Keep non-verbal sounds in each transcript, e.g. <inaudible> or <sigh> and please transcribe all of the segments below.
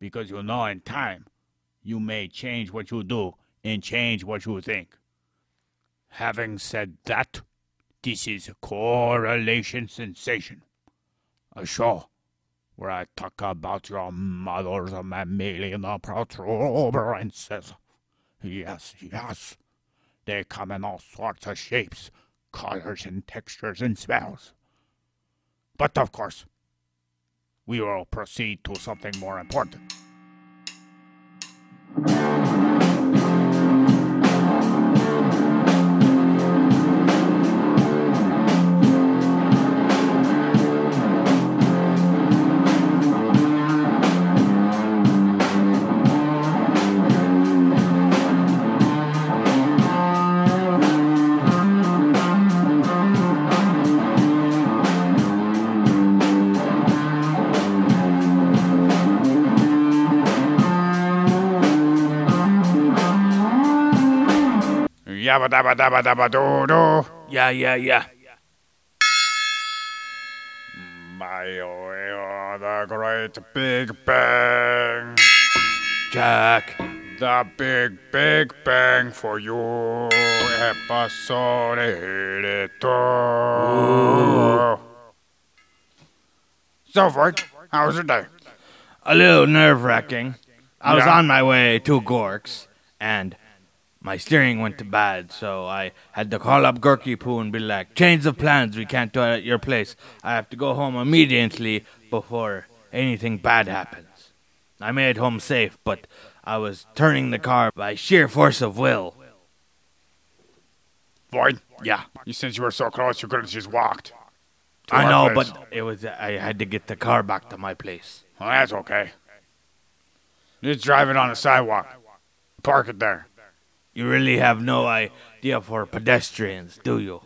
Because you know in time, you may change what you do and change what you think. Having said that, this is a Correlation Sensation, a show where I talk about your mother's mammalian protuberances. Yes, yes. They come in all sorts of shapes, colors, and textures and smells. But of course, we will proceed to something more important. Yabba dabba dabba dabba doo doo. Yeah, yeah, yeah. My way or the great Big Bang. Jack. The Big Big Bang for you. Episode 82. So, Void, how was your day? A little nerve wracking. I was Yeah. on my way to Gorks, and my steering went to bad, so I had to call up Gorky Poo and be like, change of plans, we can't do it at your place. I have to go home immediately before anything bad happens. I made it home safe, but I was turning the car by sheer force of will. Void, Yeah, you since you were so close, you could have just walked. to I know, place. but it was I had to get the car back to my place. Well, that's okay. Just drive it on the sidewalk. Park it there. You really have no idea for pedestrians, do you?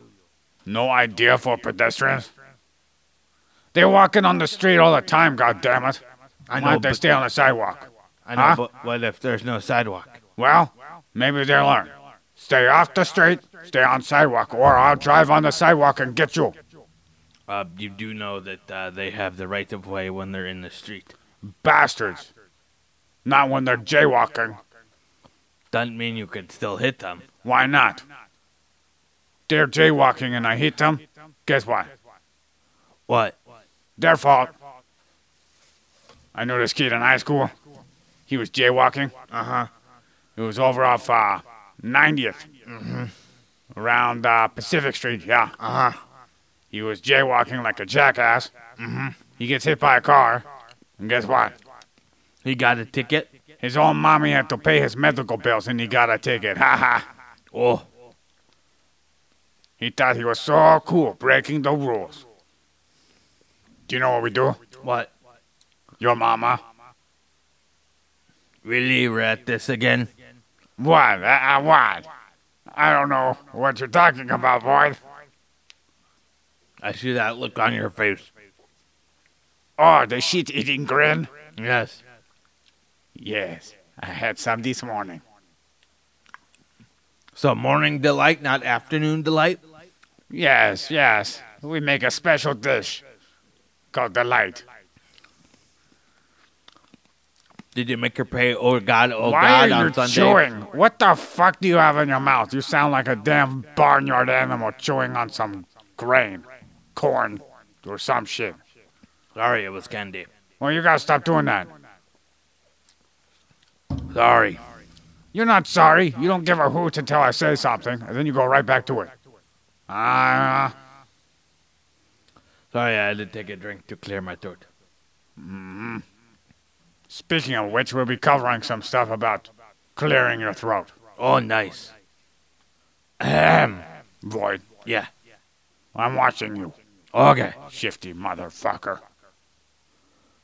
No idea for pedestrians? They're walking on the street all the time, God damn it! I Why don't they stay on the sidewalk? I know, Huh? but what if there's no sidewalk? Well, maybe they'll learn. Stay off the street, stay on sidewalk, or I'll drive on the sidewalk and get you. Uh, you do know that uh, they have the right of way when they're in the street. Bastards. Not when they're jaywalking. Doesn't mean you could still hit them. Why not? They're jaywalking and I hit them. Guess what? What? Their fault. I knew this kid in high school. He was jaywalking. Uh huh. It was over off uh, 90th. Mm-hmm. Around uh, Pacific Street, yeah. Uh huh. He was jaywalking like a jackass. Mm hmm. He gets hit by a car. And guess what? He got a ticket. His own mommy had to pay his medical bills and he got a ticket. Ha ha. Oh, He thought he was so cool breaking the rules. Do you know what we do? what? Your mama. Really? We're at this again? What? Uh, uh, what? I don't know what you're talking about, boy. I see that look on your face. Oh, the shit eating grin? Yes. Yes. I had some this morning. So morning delight, not afternoon delight. Yes, yes. We make a special dish called delight. Did you make her pay? Oh God! Oh Why God! are you on Sunday. chewing? What the fuck do you have in your mouth? You sound like a damn barnyard animal chewing on some grain, corn, or some shit. Sorry, it was candy. Well, you gotta stop doing that. Sorry. You're not sorry. You don't give a hoot until I say something, and then you go right back to it. Ah, Sorry, I had to take a drink to clear my throat. speaking of which, we'll be covering some stuff about clearing your throat. Oh, nice. Ahem. Void, Yeah. I'm watching you, Okay. shifty motherfucker.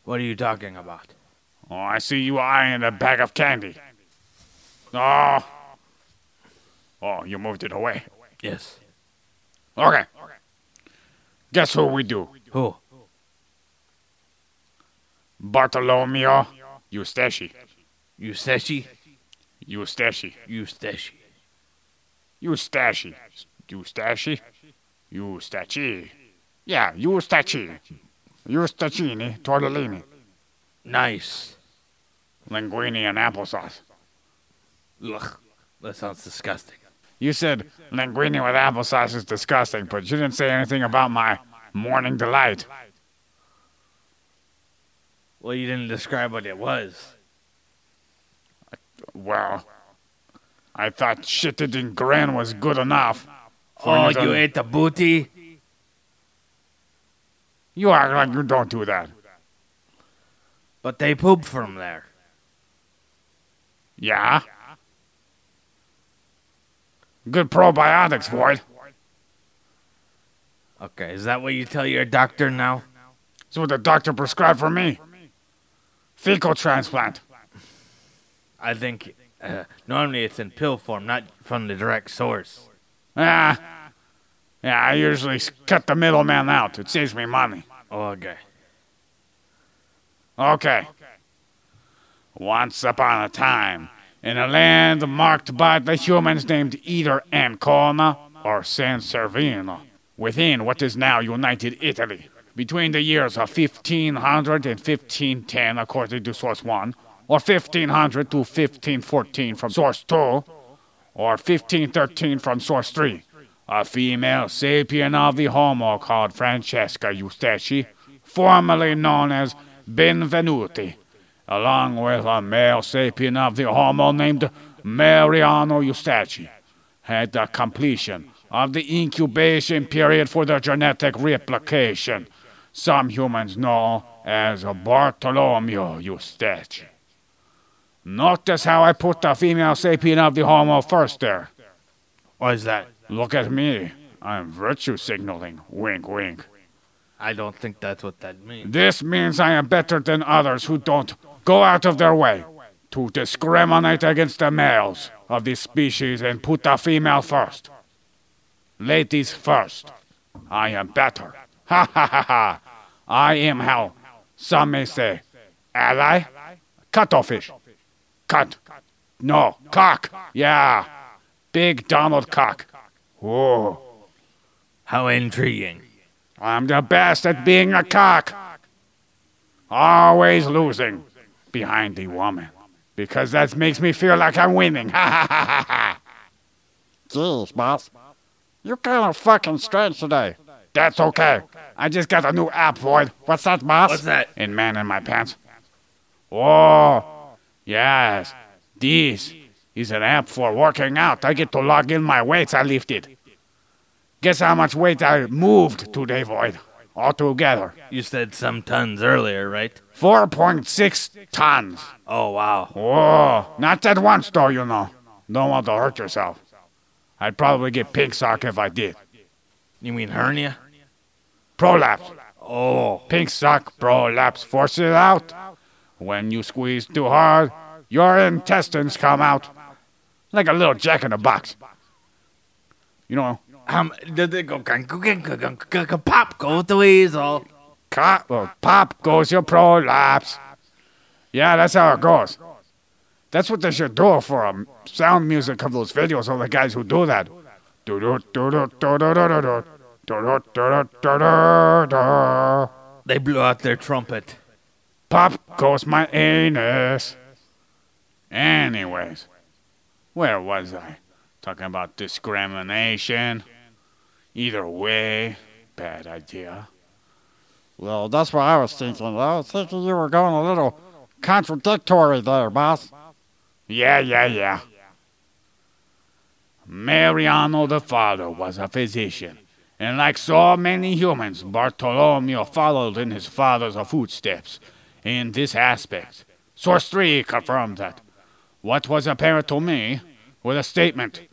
What are you talking about? Oh, I see you eyeing a bag of candy. Oh. Oh, you moved it away. Yes. Okay. Guess who we do? Who? Bartolomeo Eustachi. Eustachi? Eustachi. Eustachi. Eustachi. Eustachi. Eustachi. Yeah, Eustachi. Eustachini, tortellini, Nice. Linguine, and applesauce. Ugh. That sounds disgusting. You said linguine with applesauce is disgusting, but you didn't say anything about my morning delight. Well, you didn't describe what it was. Well, I thought shitted in grain was good enough. Oh, you ate the booty? You act like you don't do that. But they poop from there. Yeah? Good probiotics, Void. Okay, is that what you tell your doctor now? That's what the doctor prescribed for me. Fecal transplant. I think uh, normally it's in pill form, not from the direct source. Yeah. Yeah, I usually cut the middleman out. It saves me money. Oh, okay. Okay. Once upon a time, in a land marked by the humans named either Ancona or San Servino, within what is now United Italy, between the years of 1500 and 1510, according to source 1, or 1500 to 1514 from source 2, or 1513 from source 3, a female sapien of the Homo called Francesca Eustachi, formerly known as Benvenuti, along with a male sapien of the Homo named Mariano Eustachi, had the completion of the incubation period for the genetic replication some humans know as Bartolomeo Eustachi. Notice how I put the female sapien of the Homo first there. What is that? Look at me. I'm virtue signaling. Wink, wink. I don't think that's what that means. This means I am better than others who don't go out of their way to discriminate against the males of this species and put the female first. Ladies first. I am better. Ha ha ha ha. I am how some may say ally, cuttlefish, cut, no cock. Yeah, big Donald cock. Whoa. How intriguing. I'm the best at being a cock. Always losing behind the woman. Because that makes me feel like I'm winning. Ha ha ha ha ha. Jeez, boss. You're kind of fucking strange today. That's okay. I just got a new app, Void. What's that, boss? What's that? In Man in My Pants. Oh, yes. This is an app for working out. I get to log in my weights I lifted. Guess how much weight I moved today, Void? Altogether. You said some tons earlier, right? 4.6 tons. Oh, wow. Whoa, not at once, though, you know. Don't want to hurt yourself. I'd probably get pink sock if I did. You mean hernia? Prolapse. Oh, Pink sock, prolapse. Force it out. When you squeeze too hard, your intestines come out. Like a little jack in the box. You know, um, did it go pop? Go the weasel. Ca- well, pop goes your prolapse. Yeah, that's how it goes. That's what they should do for um, sound music of those videos of the guys who do that. They blew out their trumpet. Pop goes my anus. Anyways, where was I? Talking about discrimination. Either way, bad idea. Well, that's what I was thinking. I was thinking you were going a little contradictory there, boss. Yeah, yeah, yeah. Mariano the father was a physician, and like so many humans, Bartolomeo followed in his father's footsteps in this aspect. Source 3 confirmed that. What was apparent to me was a statement.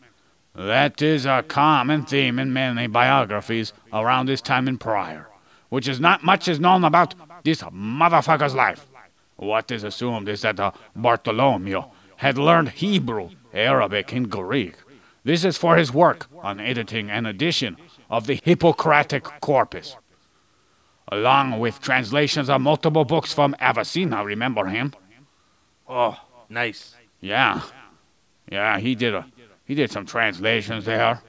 That is a common theme in many biographies around this time and prior, which is not much is known about this motherfucker's life. What is assumed is that uh, Bartholomew had learned Hebrew, Arabic, and Greek. This is for his work on editing an edition of the Hippocratic Corpus, along with translations of multiple books from Avicenna. Remember him? Oh, nice. Yeah, yeah, he did a he did some translations there.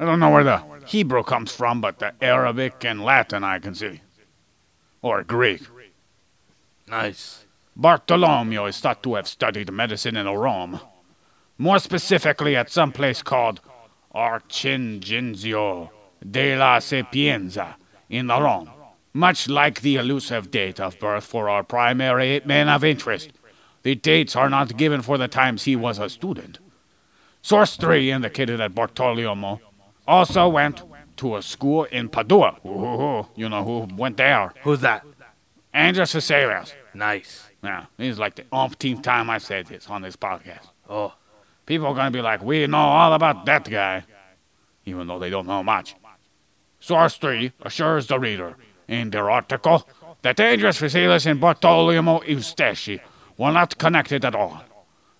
I don't know where the Hebrew comes from, but the Arabic and Latin I can see, or Greek. Nice. Bartholomew is thought to have studied medicine in Rome, more specifically at some place called Arcingenzio della Sapienza in Rome, much like the elusive date of birth for our primary man of interest. The dates are not given for the times he was a student. Source 3 indicated that Bartolomeo also went to a school in Padua. Ooh, you know who went there? Who's that? Andreas Vesalius. Nice. Now, this is like the umpteenth time I've said this on this podcast. Oh, People are going to be like, we know all about that guy, even though they don't know much. Source 3 assures the reader in their article that Andreas Vesalius and Bartolomeo Eustachi were not connected at all.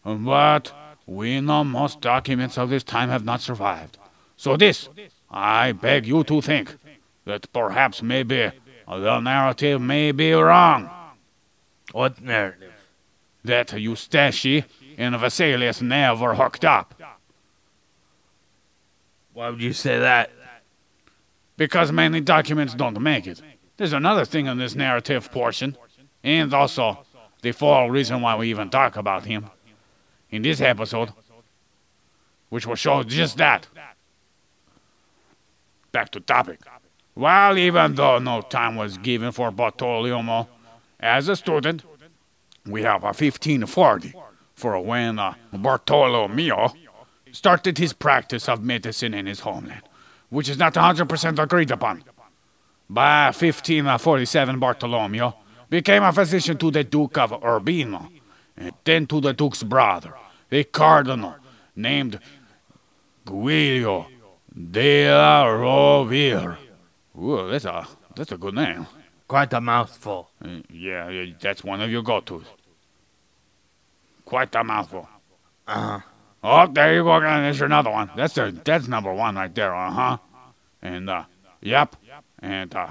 But we know most documents of this time have not survived. So this, I beg you to think, that perhaps maybe the narrative may be wrong. what narrative? That Eustachi and Vesalius never hooked up. Why would you say that? Because many documents don't make it. There's another thing in this narrative portion, and also the full reason why we even talk about him in this episode, which will show just that. Back to topic. Well, even though no time was given for Bartolomeo as a student, we have a 1540 for when uh, Bartolomeo started his practice of medicine in his homeland, which is not 100% agreed upon. By 1547, Bartolomeo became a physician to the Duke of Urbino, and then to the Duke's brother, a Cardinal, named Giulio de la Rovere. Ooh, that's a, that's a good name. Quite a mouthful. Uh, Yeah, yeah, that's one of your go-tos. Quite a mouthful. Uh huh. Oh, there you go again. There's another one. That's the that's number one right there. Uh huh. And uh, yep. And uh,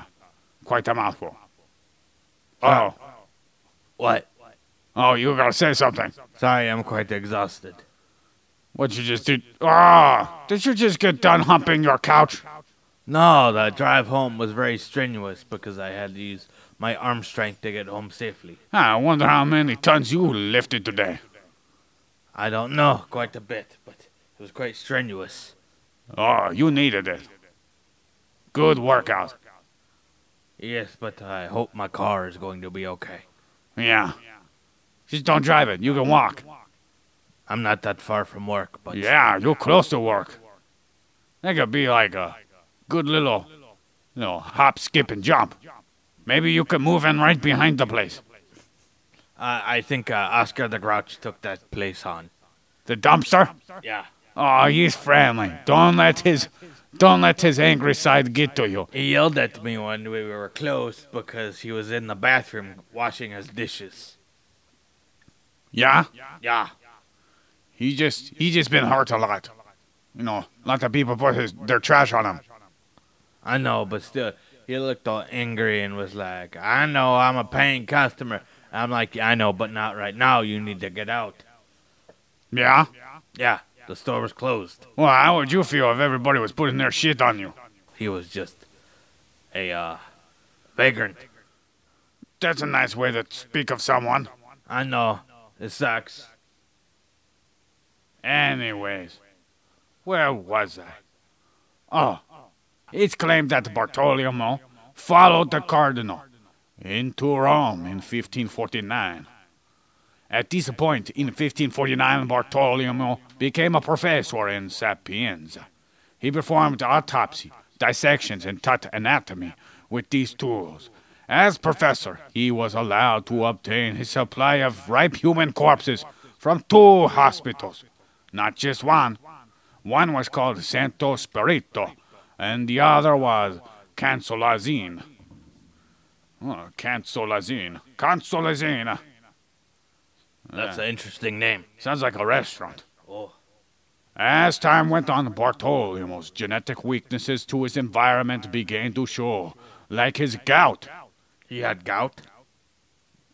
quite a mouthful. Oh, What? Oh, you gotta say something. Sorry, I'm quite exhausted. What you just did? Ah, did you just get done humping your couch? No, the drive home was very strenuous because I had to use my arm strength to get home safely. I wonder how many tons you lifted today. I don't know, quite a bit, but it was quite strenuous. Oh, you needed it. Good workout. Yes, but I hope my car is going to be okay. Yeah. Just don't drive it. You can walk. I'm not that far from work, but Yeah, you're close to work. That could be like a good little, you know, hop, skip, and jump. Maybe you could move in right behind the place. uh, I think uh, Oscar the Grouch took that place on. The dumpster? Yeah. Oh, he's friendly. Don't let his, don't let his angry side get to you. He yelled at me when we were close because he was in the bathroom washing his dishes. Yeah? Yeah. He just, he just been hurt a lot. You know, a lot of people put his, their trash on him. I know, but still, he looked all angry and was like, I know I'm a paying customer. I'm like, I know, but not right now. You need to get out. Yeah? Yeah, the store was closed. Well, how would you feel if everybody was putting their shit on you? He was just a, uh, vagrant. That's a nice way to speak of someone. I know. It sucks. Anyways, where was I? Oh, it's claimed that Bartolomeo followed the cardinal into Rome in 1549. At this point in 1549, Bartolomeo became a professor in Sapienza. He performed autopsy, dissections, and taught anatomy with these tools. As professor, he was allowed to obtain his supply of ripe human corpses from two hospitals, not just one. One was called Santo Spirito, and the other was Cansolazine. Oh, Cansolazine. Cansolazine. That's an interesting name. Sounds like a restaurant. Oh. As time went on, Bartolomew's genetic weaknesses to his environment began to show, like his gout. He had gout?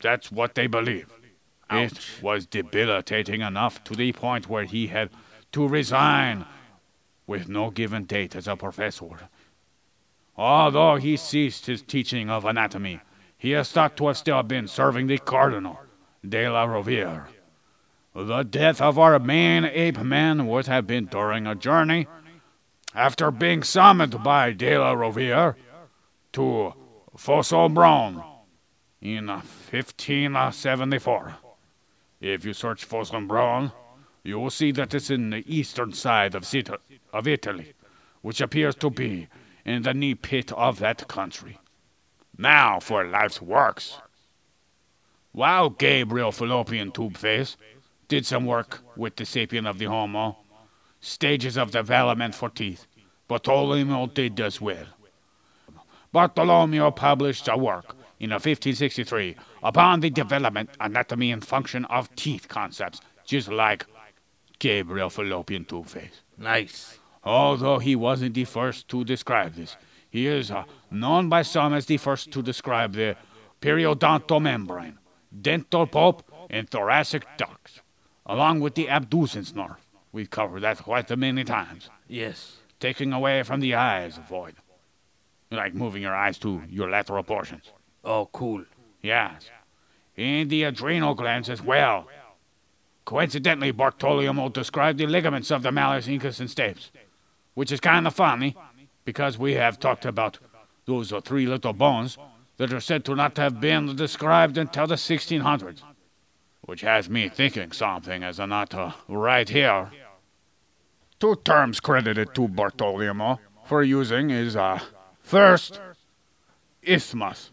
That's what they believe. It was debilitating enough to the point where he had to resign with no given date as a professor. Although he ceased his teaching of anatomy, he is thought to have still been serving the Cardinal de la Rovere. The death of our main ape man would have been during a journey after being summoned by de la Rovere to Fosselbron in 1574. If you search Fossil Brown, you will see that it's in the eastern side of, Sit- of Italy, which appears to be in the knee pit of that country. Now for life's works. While Gabriel Fallopian Tubeface did some work with the sapien of the Homo, stages of development for teeth, but Bartolomeo did as well. Bartolomeo published a work in 1563 upon the development, anatomy, and function of teeth concepts, just like Gabriel Fallopian Tubeface. Nice. Although he wasn't the first to describe this, he is uh, known by some as the first to describe the periodontal membrane, dental pulp, and thoracic ducts, along with the abducens nerve. We've covered that quite a many times. Yes. Taking away from the eyes, Void. Like moving your eyes to your lateral portions. Oh, cool. Yes. And the adrenal glands as well. Coincidentally, Bartolomeo described the ligaments of the malleus incus and stapes, which is kind of funny because we have talked about those three little bones that are said to not have been described until the 1600s, which has me thinking something as a not uh, right here. Two terms credited to Bartolomeo for using is uh, first, isthmus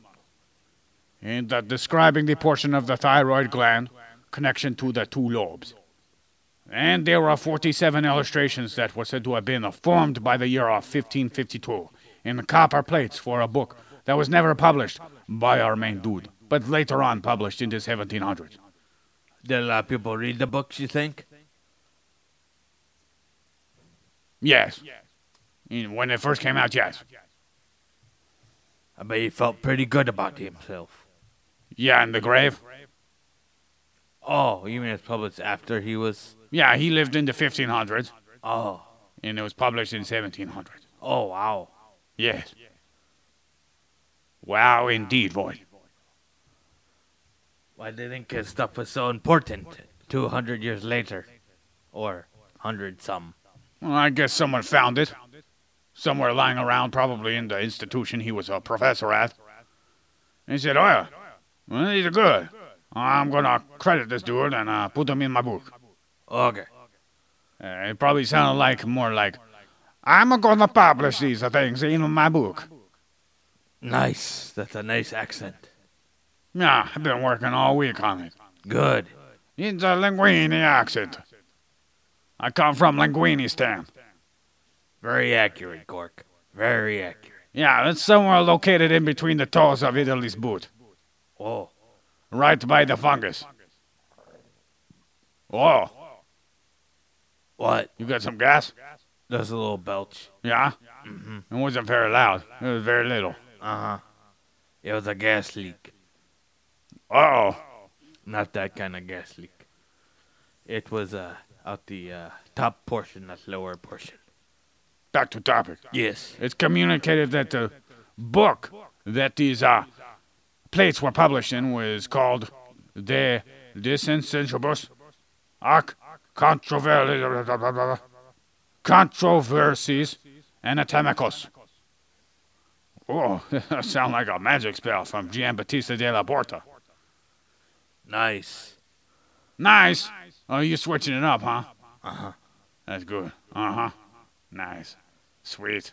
and that describing the portion of the thyroid gland connection to the two lobes. And there are 47 illustrations that were said to have been formed by the year of 1552 in copper plates for a book that was never published by our main dude, but later on published in the 1700s. Did a lot of people read the books, you think? Yes. When it first came out, yes. I bet he felt pretty good about himself. Yeah, in the grave? Oh, you mean it's published after he was. Yeah, he lived in the 1500s, Oh. and it was published in 1700. Oh, wow. Yes. Wow, indeed, boy. Why do you think his stuff was so important 200 years later? Or 100 some. Well, I guess someone found it. Somewhere lying around, probably in the institution he was a professor at. And he said, Oh, yeah, well, these are good. I'm going to credit this dude and uh, put him in my book. Okay. Uh, it probably sounded like more like, I'm going to publish these things in my book. Nice. That's a nice accent. Yeah, I've been working all week on it. Good. It's a Linguini accent. I come from Linguinistan. Very accurate, Gork. Very accurate. Yeah, it's somewhere located in between the toes of Italy's boot. Oh. right by the fungus. Oh, What? you got some gas? There's a little belch. Yeah? It wasn't very loud. It was very little. Uh huh. It was a gas leak. Oh, Not that kind of gas leak. It was uh, out the uh, top portion, not lower portion. Back to topic. Yes. It's communicated that the book that these uh, plates were published in was called De Disincentibus Ac Controver- Controversies Anatomicus. Oh, <laughs> that sounds like a magic spell from Gian Giambattista della Porta. Nice. Nice. Oh, you switching it up, huh? Uh huh. That's good. Uh huh. Nice. Sweet.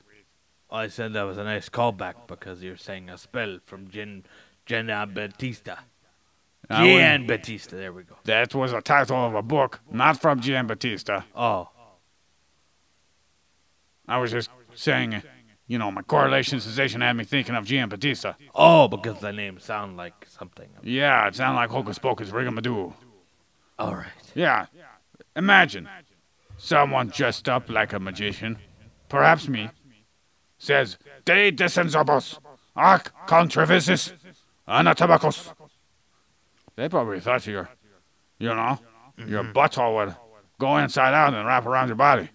I said that was a nice callback because you're saying a spell from Gian Gian Battista. I Gian Battista. There we go. That was a title of a book, not from Giambattista. Oh. I was just saying, You know, my correlation sensation had me thinking of Gian Batista. Oh, because the names sound like something. Yeah, it sounded like Hocus Pocus Rigamadoo. All right. Yeah. Imagine someone dressed up like a magician, perhaps me, says, De descensobos, ac controvisis, anatabacos. They probably thought your, you know, your butthole would go inside out and wrap around your body.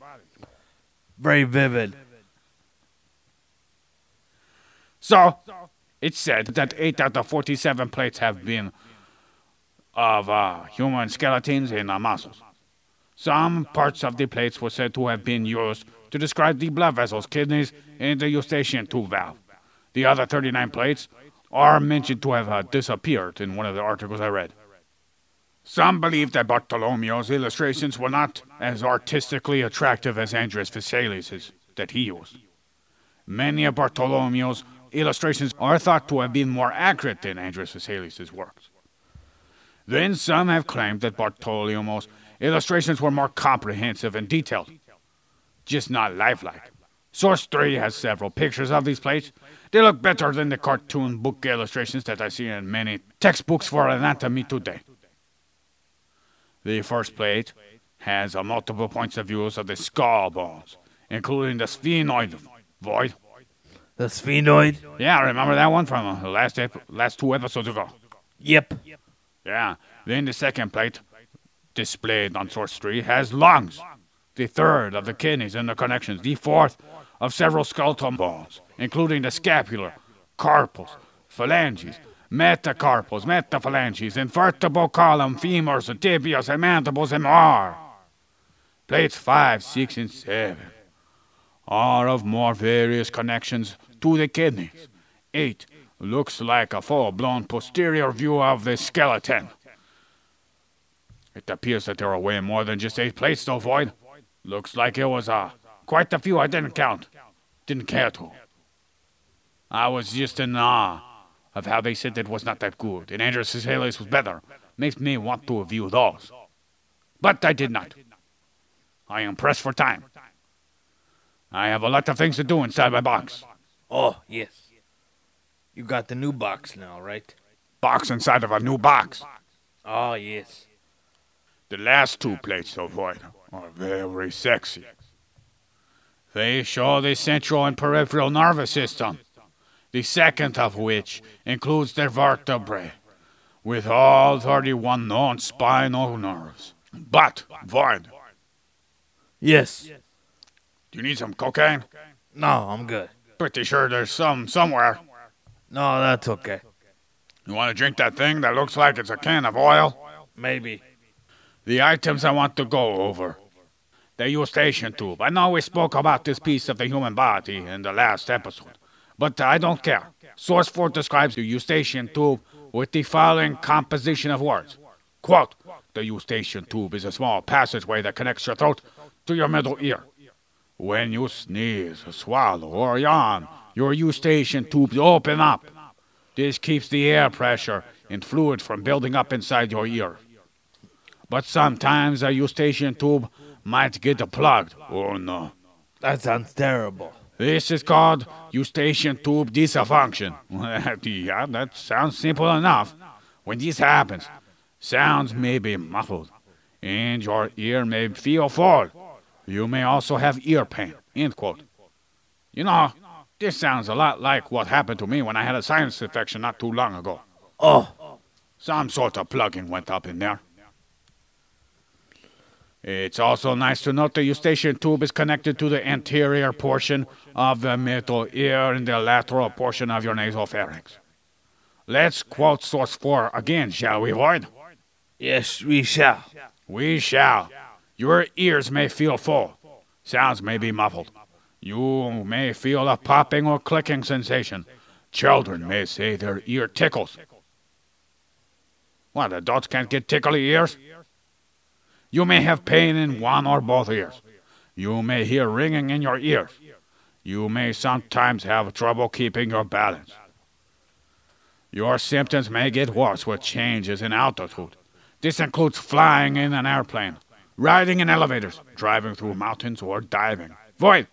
Very vivid. So, it's said that 8 out of 47 plates have been of uh, human skeletons and uh, muscles. Some parts of the plates were said to have been used to describe the blood vessels, kidneys, and the eustachian tube valve. The other 39 plates are mentioned to have uh, disappeared in one of the articles I read. Some believe that Bartolomeo's illustrations were not as artistically attractive as Andreas Vesalius's that he used. Many of Bartolomeo's illustrations are thought to have been more accurate than Andreas Vesalius's works. Then some have claimed that Bartolomeo's illustrations were more comprehensive and detailed, just not lifelike. Source 3 has several pictures of these plates. They look better than the cartoon book illustrations that I see in many textbooks for anatomy today. The first plate has multiple points of views of the skull bones, including the sphenoid void. The sphenoid? Yeah, remember that one from uh, the last ep- last two episodes ago. Yep. Yeah. Then the second plate, displayed on source three, has lungs. The third of the kidneys and the connections. The fourth of several skeletal bones, including the scapular, carpals, phalanges, metacarpals, metaphalanges, vertebral column, femurs, and tibias, and mandibles, and more. Plates five, six, and seven are of more various connections to the kidneys. Eight looks like a full-blown posterior view of the skeleton. It appears that there are way more than just eight plates, though, Void. Looks like it was uh, quite a few I didn't count. Didn't care to. I was just in awe of how they said it was not that good, and Andreas Vesalius was better. Makes me want to view those. But I did not. I am pressed for time. I have a lot of things to do inside my box. Oh, yes. You got the new box now, right? Box inside of a new box. Oh, yes. The last two plates of void are very sexy. They show the central and peripheral nervous system, the second of which includes the vertebrae, with all 31 known spinal nerves. But, Void, Yes. do you need some cocaine? No, I'm good. Pretty sure there's some somewhere. No, that's okay. You want to drink that thing that looks like it's a can of oil? Maybe. The items I want to go over. The eustachian tube. I know we spoke about this piece of the human body in the last episode, but I don't care. Source 4 describes the eustachian tube with the following composition of words. Quote, the eustachian tube is a small passageway that connects your throat to your middle ear. When you sneeze, swallow, or yawn, your eustachian tubes open up. This keeps the air pressure and fluid from building up inside your ear. But sometimes a eustachian tube might get plugged. Oh no. That sounds terrible. This is called eustachian tube dysfunction. <laughs> yeah, that sounds simple enough. When this happens, sounds may be muffled, and your ear may feel full. You may also have ear pain. End quote. You know, this sounds a lot like what happened to me when I had a sinus infection not too long ago. Oh, Some sort of plugging went up in there. It's also nice to note the eustachian tube is connected to the anterior portion of the middle ear and the lateral portion of your nasopharynx. Let's quote source 4 again, shall we, Void? yes, we shall. We shall. Your ears may feel full. Sounds may be muffled. You may feel a popping or clicking sensation. Children may say their ear tickles. What, adults can't get tickly ears? You may have pain in one or both ears. You may hear ringing in your ears. You may sometimes have trouble keeping your balance. Your symptoms may get worse with changes in altitude. This includes flying in an airplane, riding in elevators, driving through mountains, or diving. Void,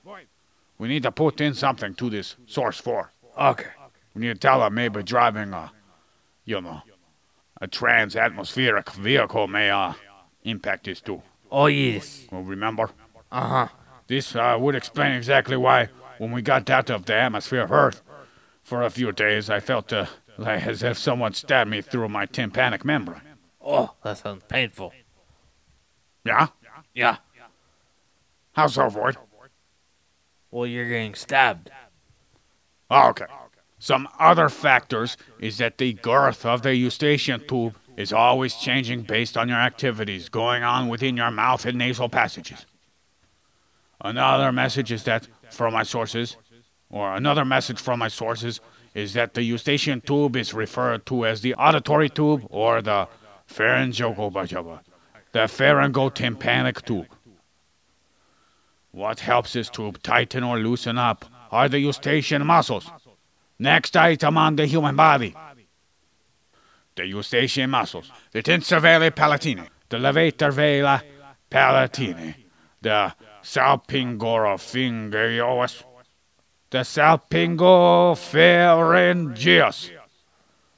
We need to put in something to this source four. Okay. We need to tell her maybe driving a, you know, a trans-atmospheric vehicle may uh, impact is too. Oh, yes. Well, remember? Uh huh. This uh, would explain exactly why, when we got out of the atmosphere of Earth, for a few days I felt uh, like as if someone stabbed me through my tympanic membrane. Oh, that sounds painful. Yeah? Yeah. How so, Void? Well, you're getting stabbed. Oh, okay. Some other factors is that the girth of the eustachian tube is always changing based on your activities going on within your mouth and nasal passages. Another message is that, from my sources, or another message from my sources, is that the eustachian tube is referred to as the auditory tube or the pharyngeal the pharyngotympanic tube. What helps this tube tighten or loosen up are the eustachian muscles. Next item on the human body. The eustachian muscles, the tensor veli palatine, the levator veli palatine, the salpingoropharyngeus, the salpingopharyngeus,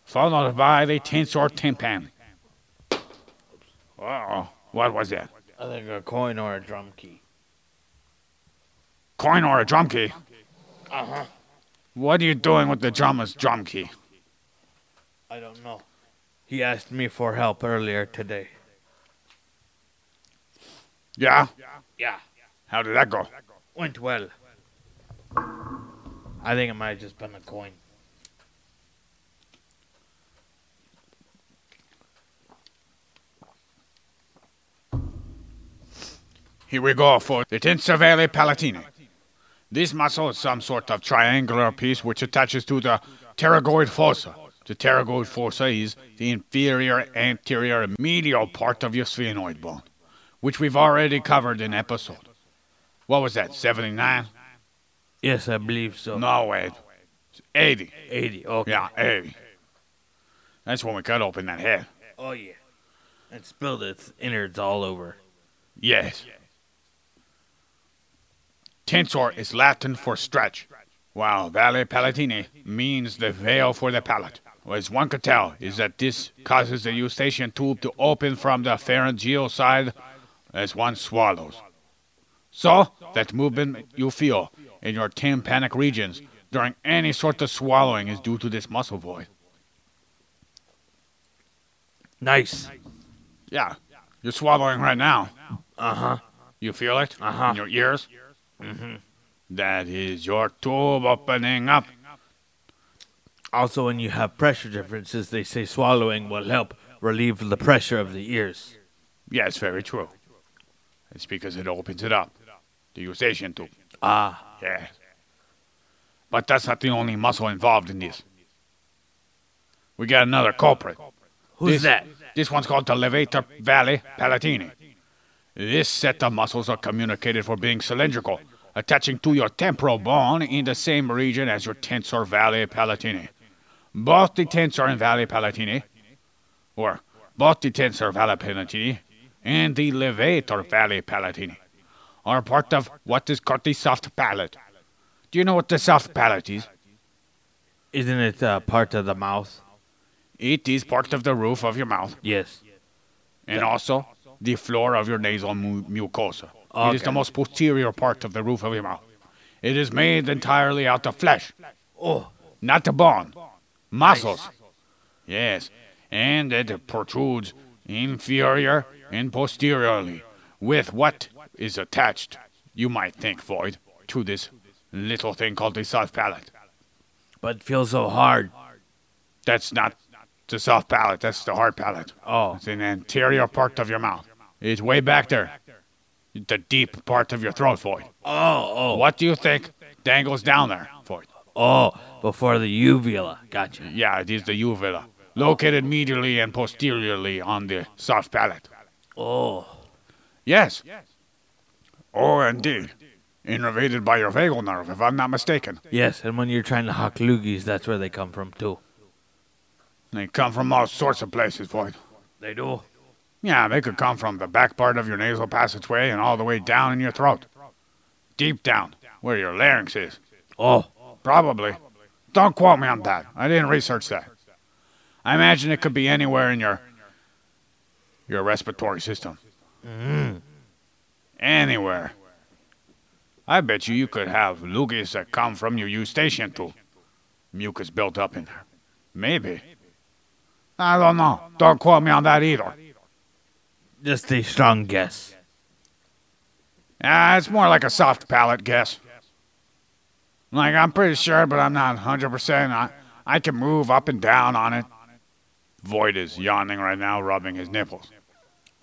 followed by the tensor tympani. Uh-oh, what was that? I think a coin or a drum key. Coin or a drum key? Uh huh. What are you doing with the drummer's drum key? I don't know. He asked me for help earlier today. Yeah? Yeah. How did that go? Went well. I think it might have just been a coin. Here we go for the tensor veli palatine. This muscle is some sort of triangular piece which attaches to the pterygoid fossa. The pterygoid fossa is the inferior anterior medial part of your sphenoid bone, which we've already covered in episode. What was that, 79? Yes, I believe so. No, wait. 80. 80. Okay. Yeah, 80. That's when we cut open that head. Oh, yeah. And spilled its innards all over. Yes. Tensor is Latin for stretch, while veli palatine means the veil for the palate. As one could tell, is that this causes the eustachian tube to open from the pharyngeal side as one swallows. So, that movement you feel in your tympanic regions during any sort of swallowing is due to this muscle void. Nice. Yeah, you're swallowing right now. Uh huh. You feel it Uh-huh. in your ears? Mm-hmm. That is your tube opening up. Also, when you have pressure differences, they say swallowing will help relieve the pressure of the ears. Yes, very true. It's because it opens it up. The eustachian tube. Ah. Yes. But that's not the only muscle involved in this. We got another culprit. Who's This- that? This one's called the levator veli palatini. This set of muscles are communicated for being cylindrical, attaching to your temporal bone in the same region as your tensor veli palatine. Both the tensor and veli palatine, or both the tensor veli palatine and the levator veli palatine, are part of what is called the soft palate. Do you know what the soft palate is? Isn't it uh, part of the mouth? It is part of the roof of your mouth Yes. and also the floor of your nasal mu- mucosa. It is the most posterior part of the roof of your mouth. It is made entirely out of flesh, Oh. not the bone, muscles. Yes, and it protrudes inferior and posteriorly with what is attached, you might think, Void, to this little thing called the soft palate. But it feels so hard. That's not the soft palate, that's the hard palate. Oh. It's in the anterior part of your mouth. It's way back there. The deep part of your throat, Void. Oh, oh. What do you think dangles down there? Oh, before the uvula. Gotcha. Yeah, it is the uvula, located medially and posteriorly on the soft palate. Oh. Yes. Oh, indeed. Innervated by your vagal nerve, if I'm not mistaken. Yes, and when you're trying to hawk loogies, that's where they come from, too. They come from all sorts of places, Void. They do? Yeah, they could come from the back part of your nasal passageway and all the way down in your throat. deep down, where your larynx is. Oh, Probably. Don't quote me on that. I didn't research that. I imagine it could be anywhere in your your respiratory system. Anywhere. I bet you you could have loogies that come from your eustachian tube. Mucus built up in there. Maybe. I don't know. Don't quote me on that either. just a strong guess. Ah, it's more like a soft palate guess. Like, I'm pretty sure, but I'm not 100%. I, I can move up and down on it. Void is yawning right now, rubbing his nipples.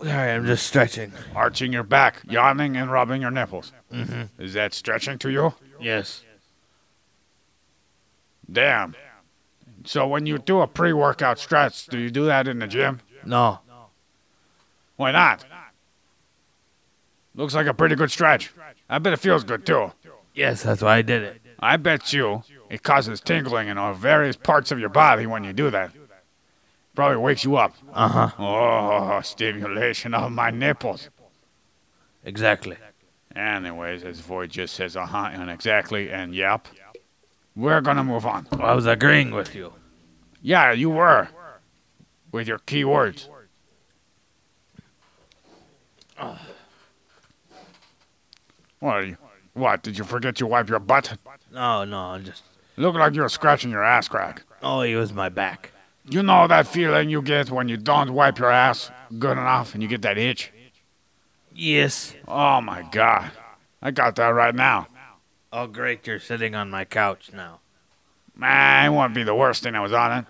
Sorry, I'm just stretching. Arching your back, yawning and rubbing your nipples. Mm-hmm. Is that stretching to you? Yes. Damn. So when you do a pre-workout stretch, do you do that in the gym? No. Why not? Looks like a pretty good stretch. I bet it feels good too. Yes, that's why I did it. I bet you it causes tingling in all various parts of your body when you do that. Probably wakes you up. Uh huh. Oh, stimulation of my nipples. Exactly. Anyways, as Void just says, uh huh, and exactly, and yep. We're gonna move on. I was agreeing with you. Yeah, you were. With your key words. What are you? What? Did you forget you wipe your butt? Oh, no, no, just. Look like you're scratching your ass crack. Oh, it was my back. You know that feeling you get when you don't wipe your ass good enough and you get that itch? Yes. Oh my god. I got that right now. Oh, great, you're sitting on my couch now. Man, it won't be the worst thing that was on it.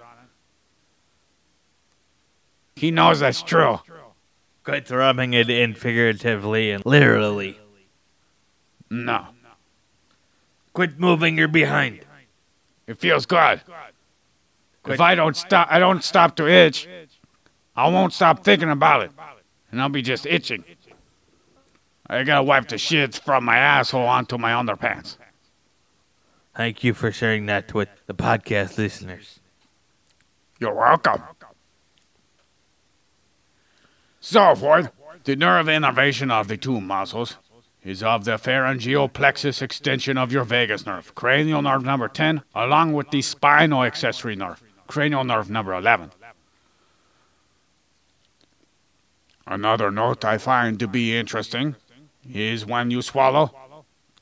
He knows that's true. Quit rubbing it in figuratively and literally. No. Quit moving your behind. It feels good. If I don't stop I don't stop to itch, I won't stop thinking about it. And I'll be just itching. I gotta wipe the shit from my asshole onto my underpants. Thank you for sharing that with the podcast listeners. You're welcome. So, forth, the nerve innervation of the two muscles is of the pharyngeal plexus extension of your vagus nerve, cranial nerve number 10, along with the spinal accessory nerve, cranial nerve number 11. Another note I find to be interesting is when you swallow,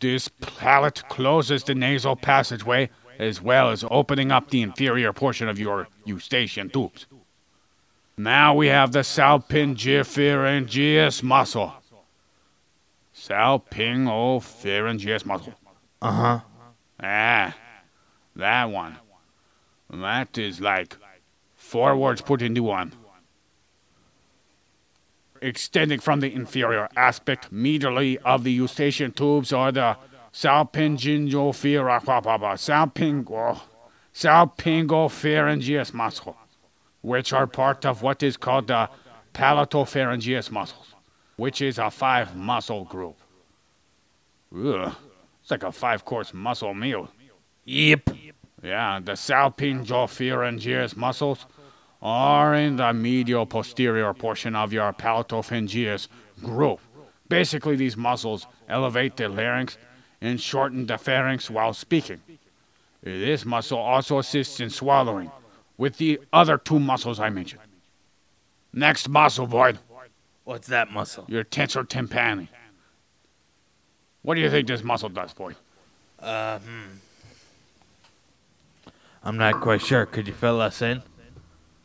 this palate closes the nasal passageway as well as opening up the inferior portion of your eustachian tubes. Now we have the salpingopharyngeus muscle. Salpingopharyngeus muscle. Uh huh. Ah, that one. That is like four words put into one. Extending from the inferior aspect medially of the eustachian tubes are the salpingopharyngeus salpingopharyngeus muscle, which are part of what is called the palatopharyngeus muscles, which is a five muscle group. Ugh, it's like a five course muscle meal. Yep. Yeah, the salpingopharyngeus muscles are in the medial posterior portion of your palatopharyngeus group. Basically, these muscles elevate the larynx and shorten the pharynx while speaking. This muscle also assists in swallowing with the other two muscles I mentioned. Next muscle, Void, What's that muscle? your tensor tympani. What do you think this muscle does, boy? Uh, hmm. I'm not quite sure. Could you fill us in?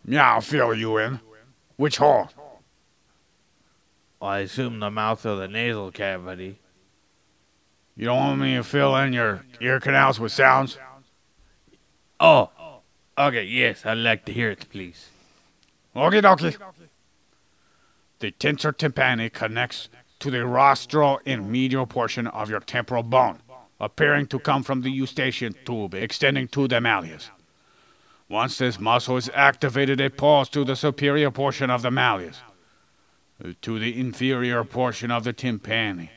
Yeah, I'll fill you in. Which hole? Well, I assume the mouth or the nasal cavity. You don't want me to fill in your ear canals with sounds? Oh. Okay, yes, I'd like to hear it, please. Okie dokie. The tensor tympani connects to the rostral and medial portion of your temporal bone, appearing to come from the eustachian tube extending to the malleus. Once this muscle is activated, it pulls to the superior portion of the malleus, to the inferior portion of the tympani.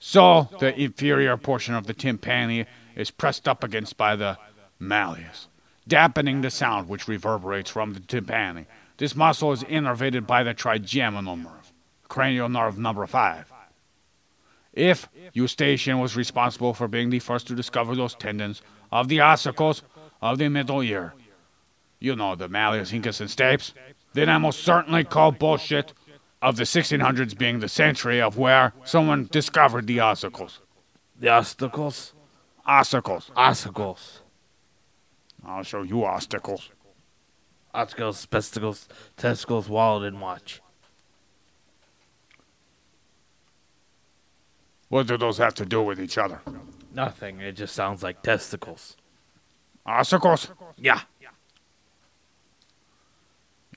So, the inferior portion of the tympani is pressed up against by the malleus, dampening the sound which reverberates from the tympani. This muscle is innervated by the trigeminal nerve, cranial nerve number five. If Eustachian was responsible for being the first to discover those tendons of the ossicles of the middle ear, you know, the malleus, incus, and stapes, then I most certainly call bullshit of the 1600s being the century of where someone discovered the ossicles. The osticles? Ossicles. Ossicles. I'll show you osticles. Osticles, testicles, testicles, wallet, and watch. What do those have to do with each other? Nothing. It just sounds like testicles. Ossicles? Yeah.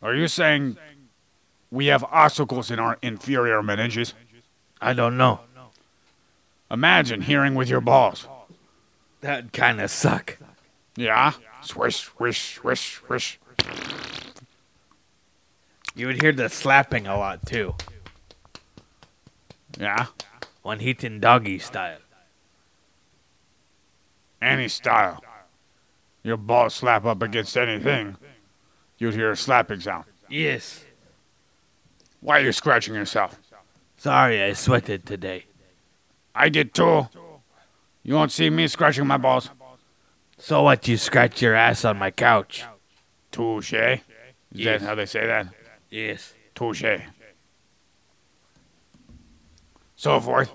Are you saying we have ossicles in our inferior meninges? I don't know. Imagine hearing with your balls. That'd kind of suck. Yeah? Swish, swish, swish, swish. You would hear the slapping a lot too. Yeah? When eating doggy style. Any style. Your balls slap up against anything, you'd hear a slapping sound. Yes. Why are you scratching yourself? Sorry, I sweated today. I did too. You won't see me scratching my balls. So what? You scratch your ass on my couch? Touche. Is Yes. that how they say that? Yes. Touche. So forth.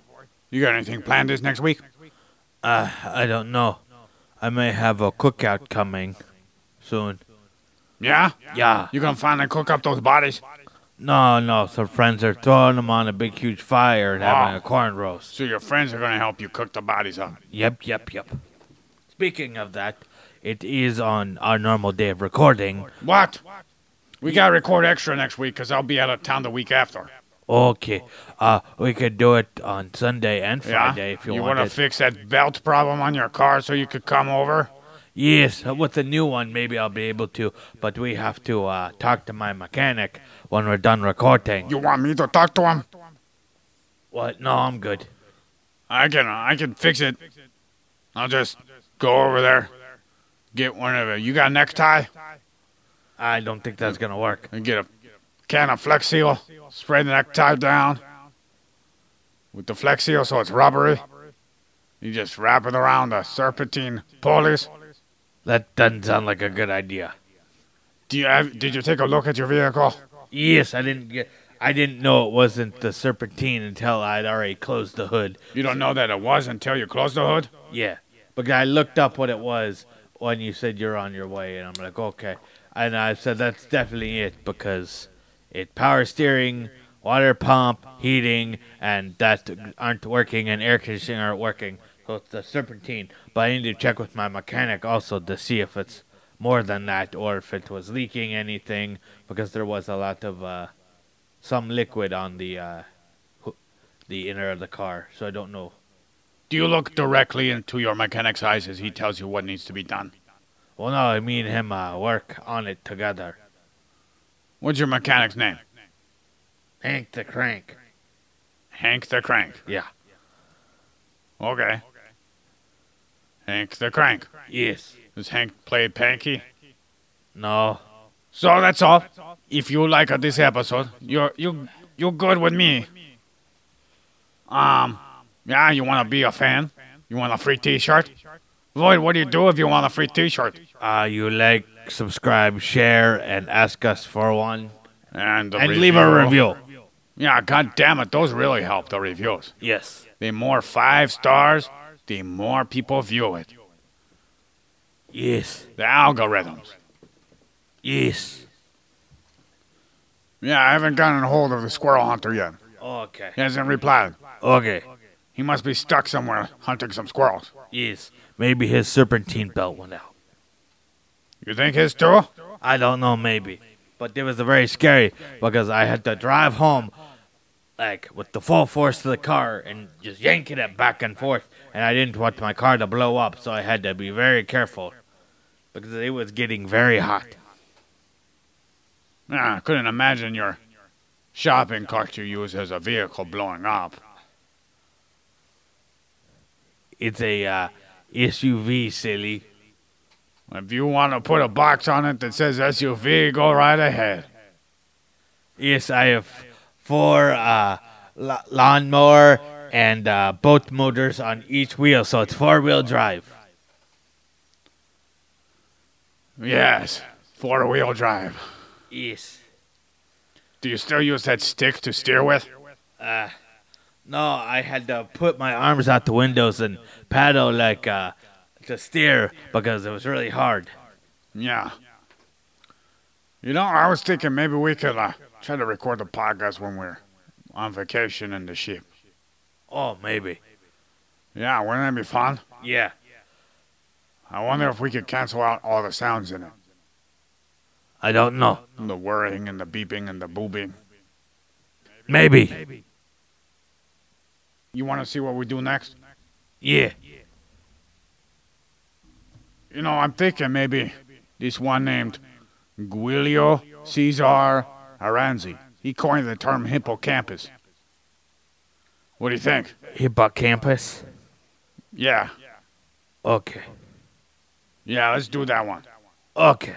You got anything planned this next week? Uh, I don't know. I may have a cookout coming soon. Yeah? Yeah. You gonna finally cook up those bodies? No, no. Some friends are throwing them on a big, huge fire and having a corn roast. So your friends are gonna help you cook the bodies up. Yep, yep, yep. Speaking of that, it is on our normal day of recording. What? We gotta record extra next week because I'll be out of town the week after. Okay. Uh, we could do it on Sunday and Yeah? Friday if you, you want You wanna fix that belt problem on your car so you could come over? yes, uh, with the new one, maybe I'll be able to. But we have to uh, talk to my mechanic when we're done recording. You want me to talk to him? What? No, I'm good. I can I can fix it. I'll just go over there, get one of it. You got a necktie? I don't think that's gonna work. And get a can of Flex Seal, spray the necktie down with the Flex Seal so it's rubbery. You just wrap it around the serpentine pulleys. That doesn't sound like a good idea. Do you have, did you take a look at your vehicle? Yes, I didn't get. I didn't know it wasn't the serpentine until I'd already closed the hood. You don't know that it was until you closed the hood? Yeah, but I looked up what it was when you said you're on your way, and I'm like, okay. And I said that's definitely it because it power steering, water pump, heating, and that aren't working, and air conditioning aren't working. So it's the serpentine. But I need to check with my mechanic also to see if it's more than that or if it was leaking anything because there was a lot of uh, some liquid on the uh, the inner of the car. So I don't know. Do you look directly into your mechanic's eyes as he tells you what needs to be done? Well, no, me and him uh, work on it together. What's your mechanic's name? Hank the Crank. Hank the Crank. Yeah. Okay. Hank the Crank. Yes. Does Hank play Panky? No. So that's all. If you like uh, this episode, you're you you're good with me. Um, yeah, you want to be a fan? You want a free T-shirt? Void, what do you do if you want a free T-shirt? Uh, you like, subscribe, share, and ask us for one. And and leave a review. Yeah, god damn it, those really help the reviews. Yes. The more five stars, the more people view it. Yes. The algorithms. Yes. Yeah, I haven't gotten a hold of the squirrel hunter yet. Okay. He hasn't replied. Okay. He must be stuck somewhere hunting some squirrels. Yes. Maybe his serpentine belt went out. You think his too? I don't know, maybe. But it was very scary because I had to drive home, like, with the full force of the car and just yanking it back and forth. And I didn't want my car to blow up, so I had to be very careful because it was getting very hot. I couldn't imagine your shopping cart you use as a vehicle blowing up. It's a uh, SUV, silly. If you want to put a box on it that says SUV, go right ahead. Yes, I have four uh, la- lawnmower and uh, both motors on each wheel, so it's four wheel drive. Yes, four wheel drive. Yes. Do you still use that stick to steer with? No, I had to put my arms out the windows and paddle like uh, to steer because it was really hard. Yeah. You know, I was thinking maybe we could uh, try to record the podcast when we're on vacation in the ship. Oh, maybe. Yeah, wouldn't that be fun? Yeah. I wonder if we could cancel out all the sounds in it. I don't know. The whirring and the beeping and the boobing. Maybe. You want to see what we do next? Yeah. You know, I'm thinking maybe this one named Giulio Cesar Aranzi. He coined the term hippocampus. What do you think? Hippocampus. Yeah. Okay. Yeah, let's do that one. Okay.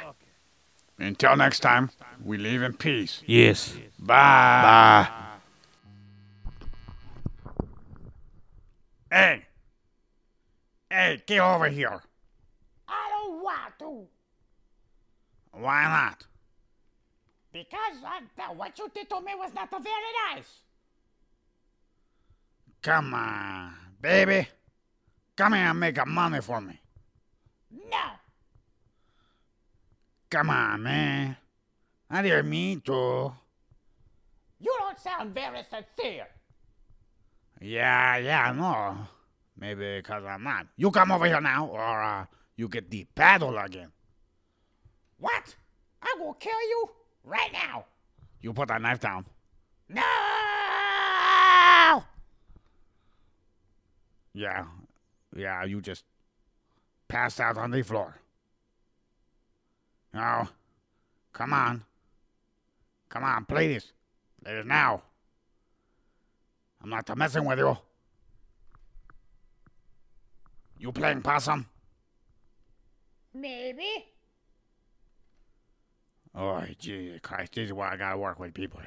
Until next time, we leave in peace. Yes. Bye. Bye. Hey. Hey, get over here. I don't want to. Why not? Because th- what you did to me was not very nice. Come on, baby. Come here and make a money for me. No. Come on, man. I didn't mean to. You don't sound very sincere. Yeah, yeah, no. Maybe because I'm not. You come over here now, or uh, you get the paddle again. What? I will kill you right now. You put that knife down. No! Yeah, yeah, you just passed out on the floor. No, come on. Come on, play this. Play it now. I'm not messing with you. You playing possum? Maybe. Oh, gee, Christ, this is why I gotta work with people.